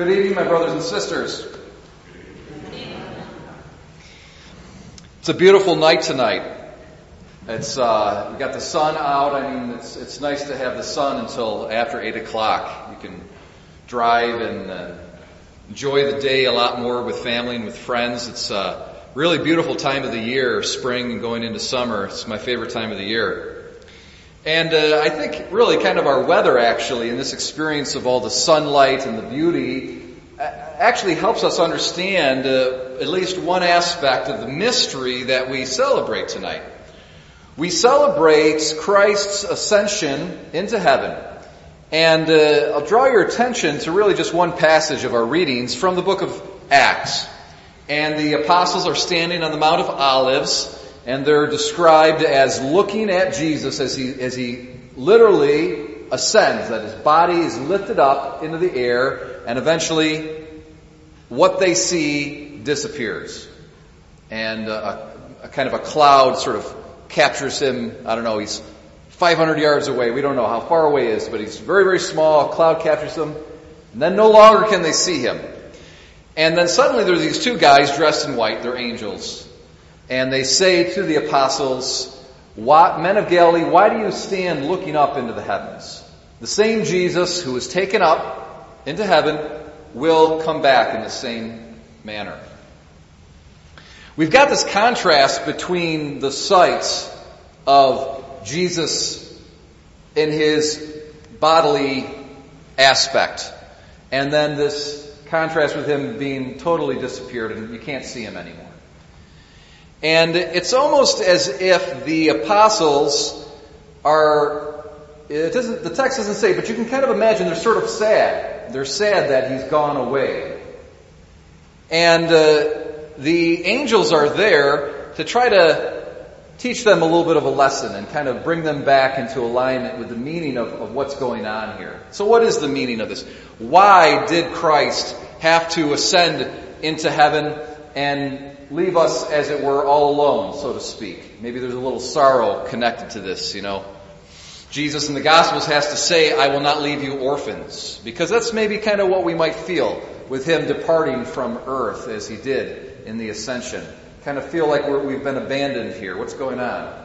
Good evening, my brothers and sisters. It's a beautiful night tonight. It's uh, we got the sun out. I mean, it's it's nice to have the sun until after eight o'clock. You can drive and uh, enjoy the day a lot more with family and with friends. It's a really beautiful time of the year, spring and going into summer. It's my favorite time of the year. And uh, I think really kind of our weather actually, and this experience of all the sunlight and the beauty, actually helps us understand uh, at least one aspect of the mystery that we celebrate tonight. We celebrate Christ's ascension into heaven. And uh, I'll draw your attention to really just one passage of our readings from the book of Acts. And the apostles are standing on the Mount of Olives and they're described as looking at Jesus as he, as he literally ascends, that his body is lifted up into the air, and eventually what they see disappears. And uh, a, a kind of a cloud sort of captures him. I don't know, he's 500 yards away. We don't know how far away he is, but he's very, very small. A cloud captures him. And then no longer can they see him. And then suddenly there's these two guys dressed in white. They're angels and they say to the apostles, What Men of Galilee, why do you stand looking up into the heavens? The same Jesus who was taken up into heaven will come back in the same manner. We've got this contrast between the sights of Jesus in his bodily aspect and then this contrast with him being totally disappeared and you can't see him anymore. And it's almost as if the apostles are, it doesn't, the text doesn't say, but you can kind of imagine they're sort of sad. They're sad that he's gone away. And uh, the angels are there to try to teach them a little bit of a lesson and kind of bring them back into alignment with the meaning of, of what's going on here. So what is the meaning of this? Why did Christ have to ascend into heaven and leave us, as it were, all alone, so to speak. Maybe there's a little sorrow connected to this, you know. Jesus in the Gospels has to say, I will not leave you orphans. Because that's maybe kind of what we might feel with him departing from earth as he did in the ascension. Kind of feel like we have been abandoned here. What's going on?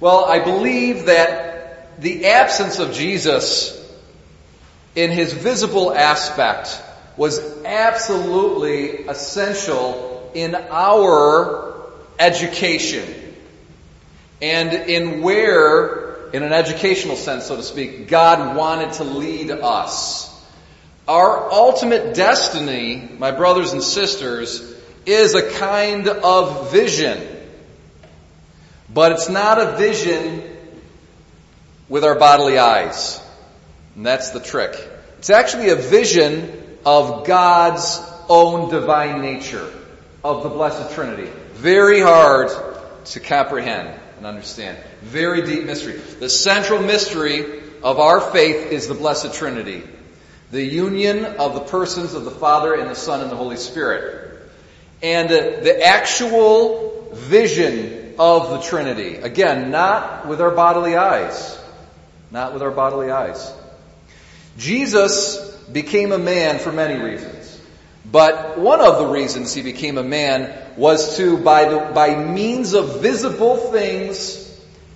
Well, I believe that the absence of Jesus in his visible aspect was absolutely essential in our education and in where, in an educational sense, so to speak, God wanted to lead us. Our ultimate destiny, my brothers and sisters, is a kind of vision. But it's not a vision with our bodily eyes. And that's the trick. It's actually a vision of God's own divine nature of the Blessed Trinity. Very hard to comprehend and understand. Very deep mystery. The central mystery of our faith is the Blessed Trinity. The union of the persons of the Father and the Son and the Holy Spirit. And uh, the actual vision of the Trinity. Again, not with our bodily eyes. Not with our bodily eyes. Jesus became a man for many reasons. But one of the reasons he became a man was to, by, the, by means of visible things,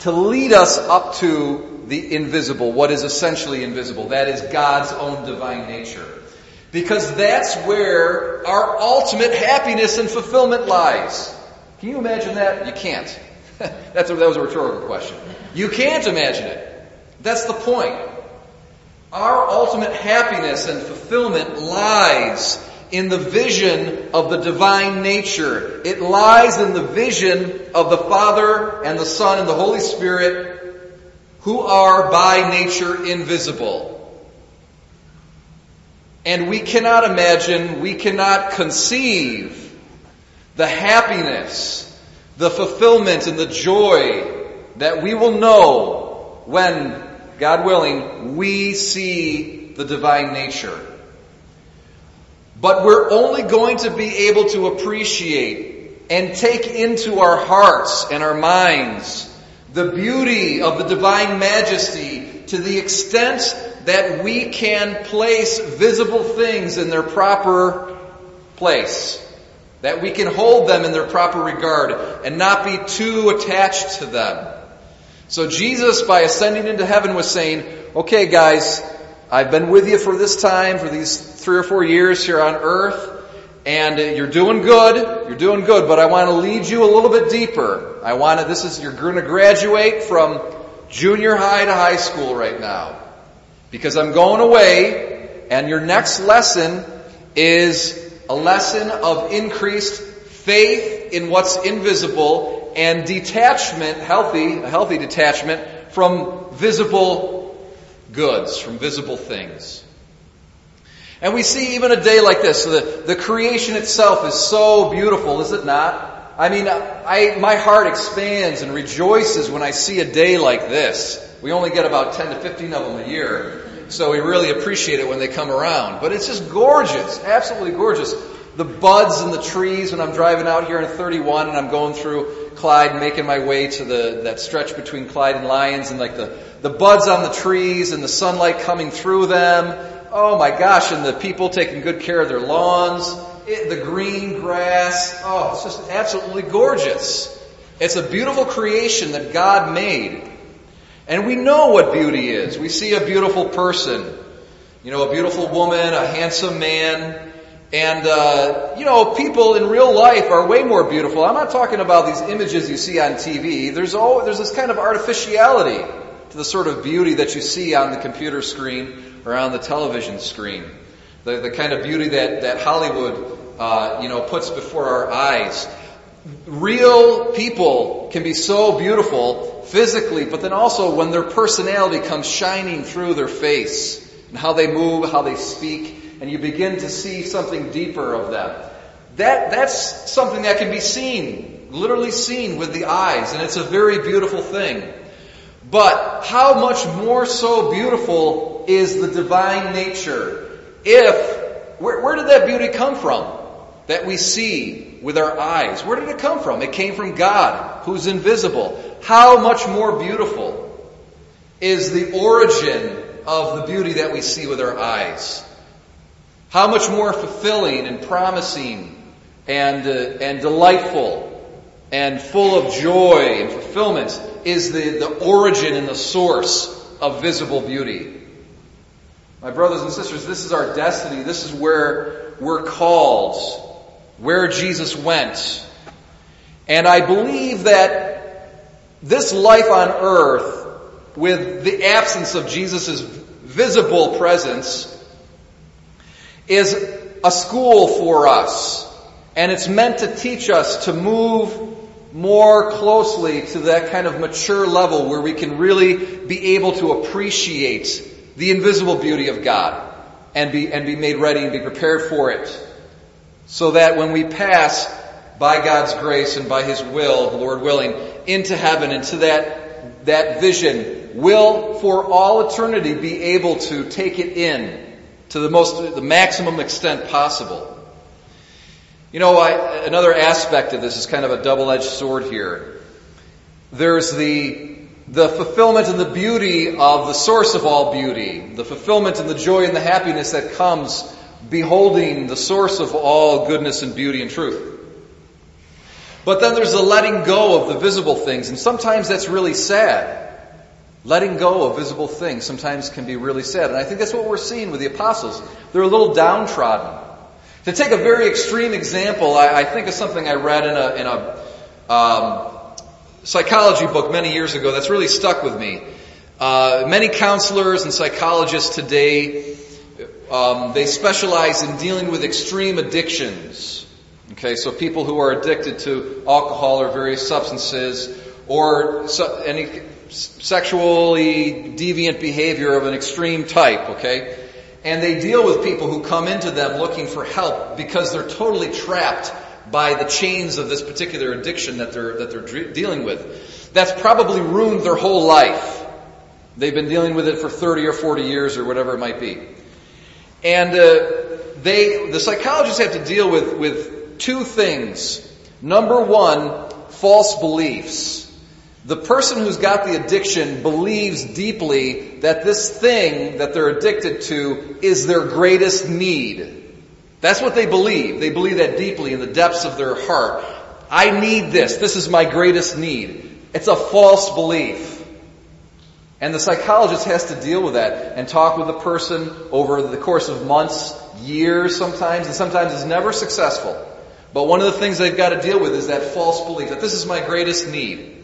to lead us up to the invisible, what is essentially invisible. That is God's own divine nature. Because that's where our ultimate happiness and fulfillment lies. Can you imagine that? You can't. That's a, that was a rhetorical question. You can't imagine it. That's the point. Our ultimate happiness and fulfillment lies in the vision of the divine nature. It lies in the vision of the Father and the Son and the Holy Spirit who are by nature invisible. And we cannot imagine, we cannot conceive the happiness, the fulfillment and the joy that we will know when, God willing, we see the divine nature. But we're only going to be able to appreciate and take into our hearts and our minds the beauty of the divine majesty to the extent that we can place visible things in their proper place. That we can hold them in their proper regard and not be too attached to them. So Jesus, by ascending into heaven, was saying, okay guys, I've been with you for this time, for these three or four years here on earth, and you're doing good, you're doing good, but I want to lead you a little bit deeper. I want to, this is, you're going to graduate from junior high to high school right now. Because I'm going away, and your next lesson is a lesson of increased faith in what's invisible and detachment, healthy, a healthy detachment from visible goods, from visible things. And we see even a day like this, the, the creation itself is so beautiful, is it not? I mean, I, my heart expands and rejoices when I see a day like this. We only get about 10 to 15 of them a year, so we really appreciate it when they come around. But it's just gorgeous, absolutely gorgeous. The buds in the trees when I'm driving out here in 31 and I'm going through Clyde, making my way to the, that stretch between Clyde and Lyons and like the, the buds on the trees and the sunlight coming through them. Oh my gosh, and the people taking good care of their lawns it, the green grass. Oh, it's just absolutely gorgeous. It's a beautiful creation that God made. And we know what beauty is. We see a beautiful person, you know, a beautiful woman, a handsome man, and, uh, you know, people in real life are way more beautiful. I'm not talking about these images you see on TV. There's, all, there's this kind of artificiality to the sort of beauty that you see on the computer screen or on the television screen. The, the kind of beauty that, that Hollywood uh, you know, puts before our eyes. Real people can be so beautiful physically, but then also when their personality comes shining through their face and how they move, how they speak, and you begin to see something deeper of them. That, that's something that can be seen, literally seen with the eyes, and it's a very beautiful thing. But how much more so beautiful is the divine nature if, where, where did that beauty come from? that we see with our eyes. Where did it come from? It came from God, who's invisible. How much more beautiful is the origin of the beauty that we see with our eyes? How much more fulfilling and promising and, uh, and delightful and full of joy and fulfillment is the, the origin and the source of visible beauty. My brothers and sisters, this is our destiny. This is where we're called where Jesus went. And I believe that this life on earth, with the absence of Jesus' visible presence, is a school for us. And it's meant to teach us to move more closely to that kind of mature level where we can really be able to appreciate the invisible beauty of God and be, and be made ready and be prepared for it so that when we pass by God's grace and by His will, Lord willing, into heaven, into that, that vision, will for all eternity be able to take it in to the most, the maximum extent possible. You know, I, another aspect of this is kind of a double-edged sword here. There's the, the fulfillment and the beauty of the source of all beauty, the fulfillment and the joy and the happiness that comes beholding the source of all goodness and beauty and truth. But then there's the letting go of the visible things, and sometimes that's really sad. Letting go of visible things sometimes can be really sad, and I think that's what we're seeing with the apostles. They're a little downtrodden. To take a very extreme example, I, I think of something I read in a, in a um, psychology book many years ago that's really stuck with me. Uh, many counselors and psychologists today um, they specialize in dealing with extreme addictions. Okay, so people who are addicted to alcohol or various substances or any sexually deviant behavior of an extreme type, okay? And they deal with people who come into them looking for help because they're totally trapped by the chains of this particular addiction that they're, that they're dealing with. That's probably ruined their whole life. They've been dealing with it for 30 or 40 years or whatever it might be. And uh, they, the psychologists have to deal with, with two things. Number one, false beliefs. The person who's got the addiction believes deeply that this thing that they're addicted to is their greatest need. That's what they believe. They believe that deeply in the depths of their heart. I need this. This is my greatest need. It's a false belief. And the psychologist has to deal with that and talk with the person over the course of months, years sometimes, and sometimes is never successful. But one of the things they've got to deal with is that false belief that this is my greatest need.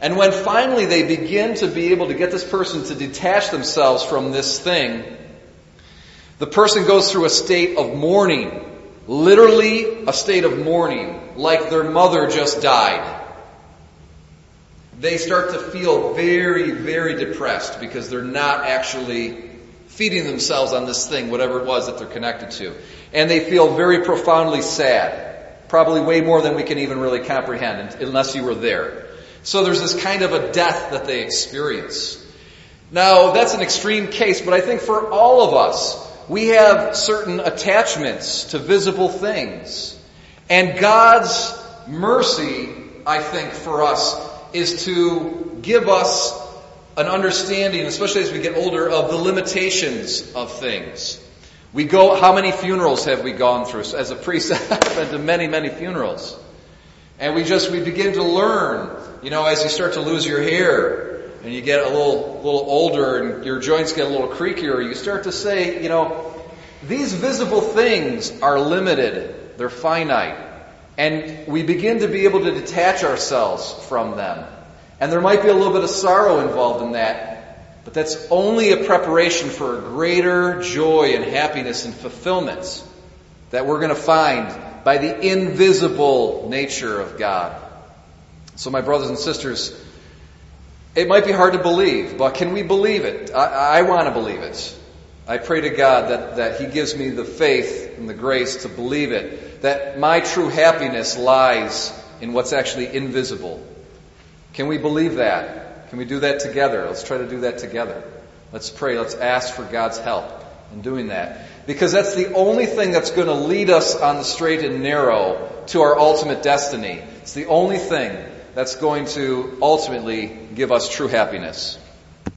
And when finally they begin to be able to get this person to detach themselves from this thing, the person goes through a state of mourning. Literally a state of mourning, like their mother just died. They start to feel very, very depressed because they're not actually feeding themselves on this thing, whatever it was that they're connected to. And they feel very profoundly sad. Probably way more than we can even really comprehend unless you were there. So there's this kind of a death that they experience. Now, that's an extreme case, but I think for all of us, we have certain attachments to visible things. And God's mercy, I think, for us is to give us an understanding, especially as we get older, of the limitations of things. We go, how many funerals have we gone through? As a priest, I've been to many, many funerals. And we just, we begin to learn, you know, as you start to lose your hair, and you get a little, little older and your joints get a little creakier, you start to say, you know, these visible things are limited. They're finite. And we begin to be able to detach ourselves from them. And there might be a little bit of sorrow involved in that, but that's only a preparation for a greater joy and happiness and fulfillment that we're going to find by the invisible nature of God. So my brothers and sisters, it might be hard to believe, but can we believe it? I, I want to believe it. I pray to God that, that He gives me the faith and the grace to believe it, that my true happiness lies in what's actually invisible. Can we believe that? Can we do that together? Let's try to do that together. Let's pray. Let's ask for God's help in doing that. Because that's the only thing that's going to lead us on the straight and narrow to our ultimate destiny. It's the only thing that's going to ultimately give us true happiness.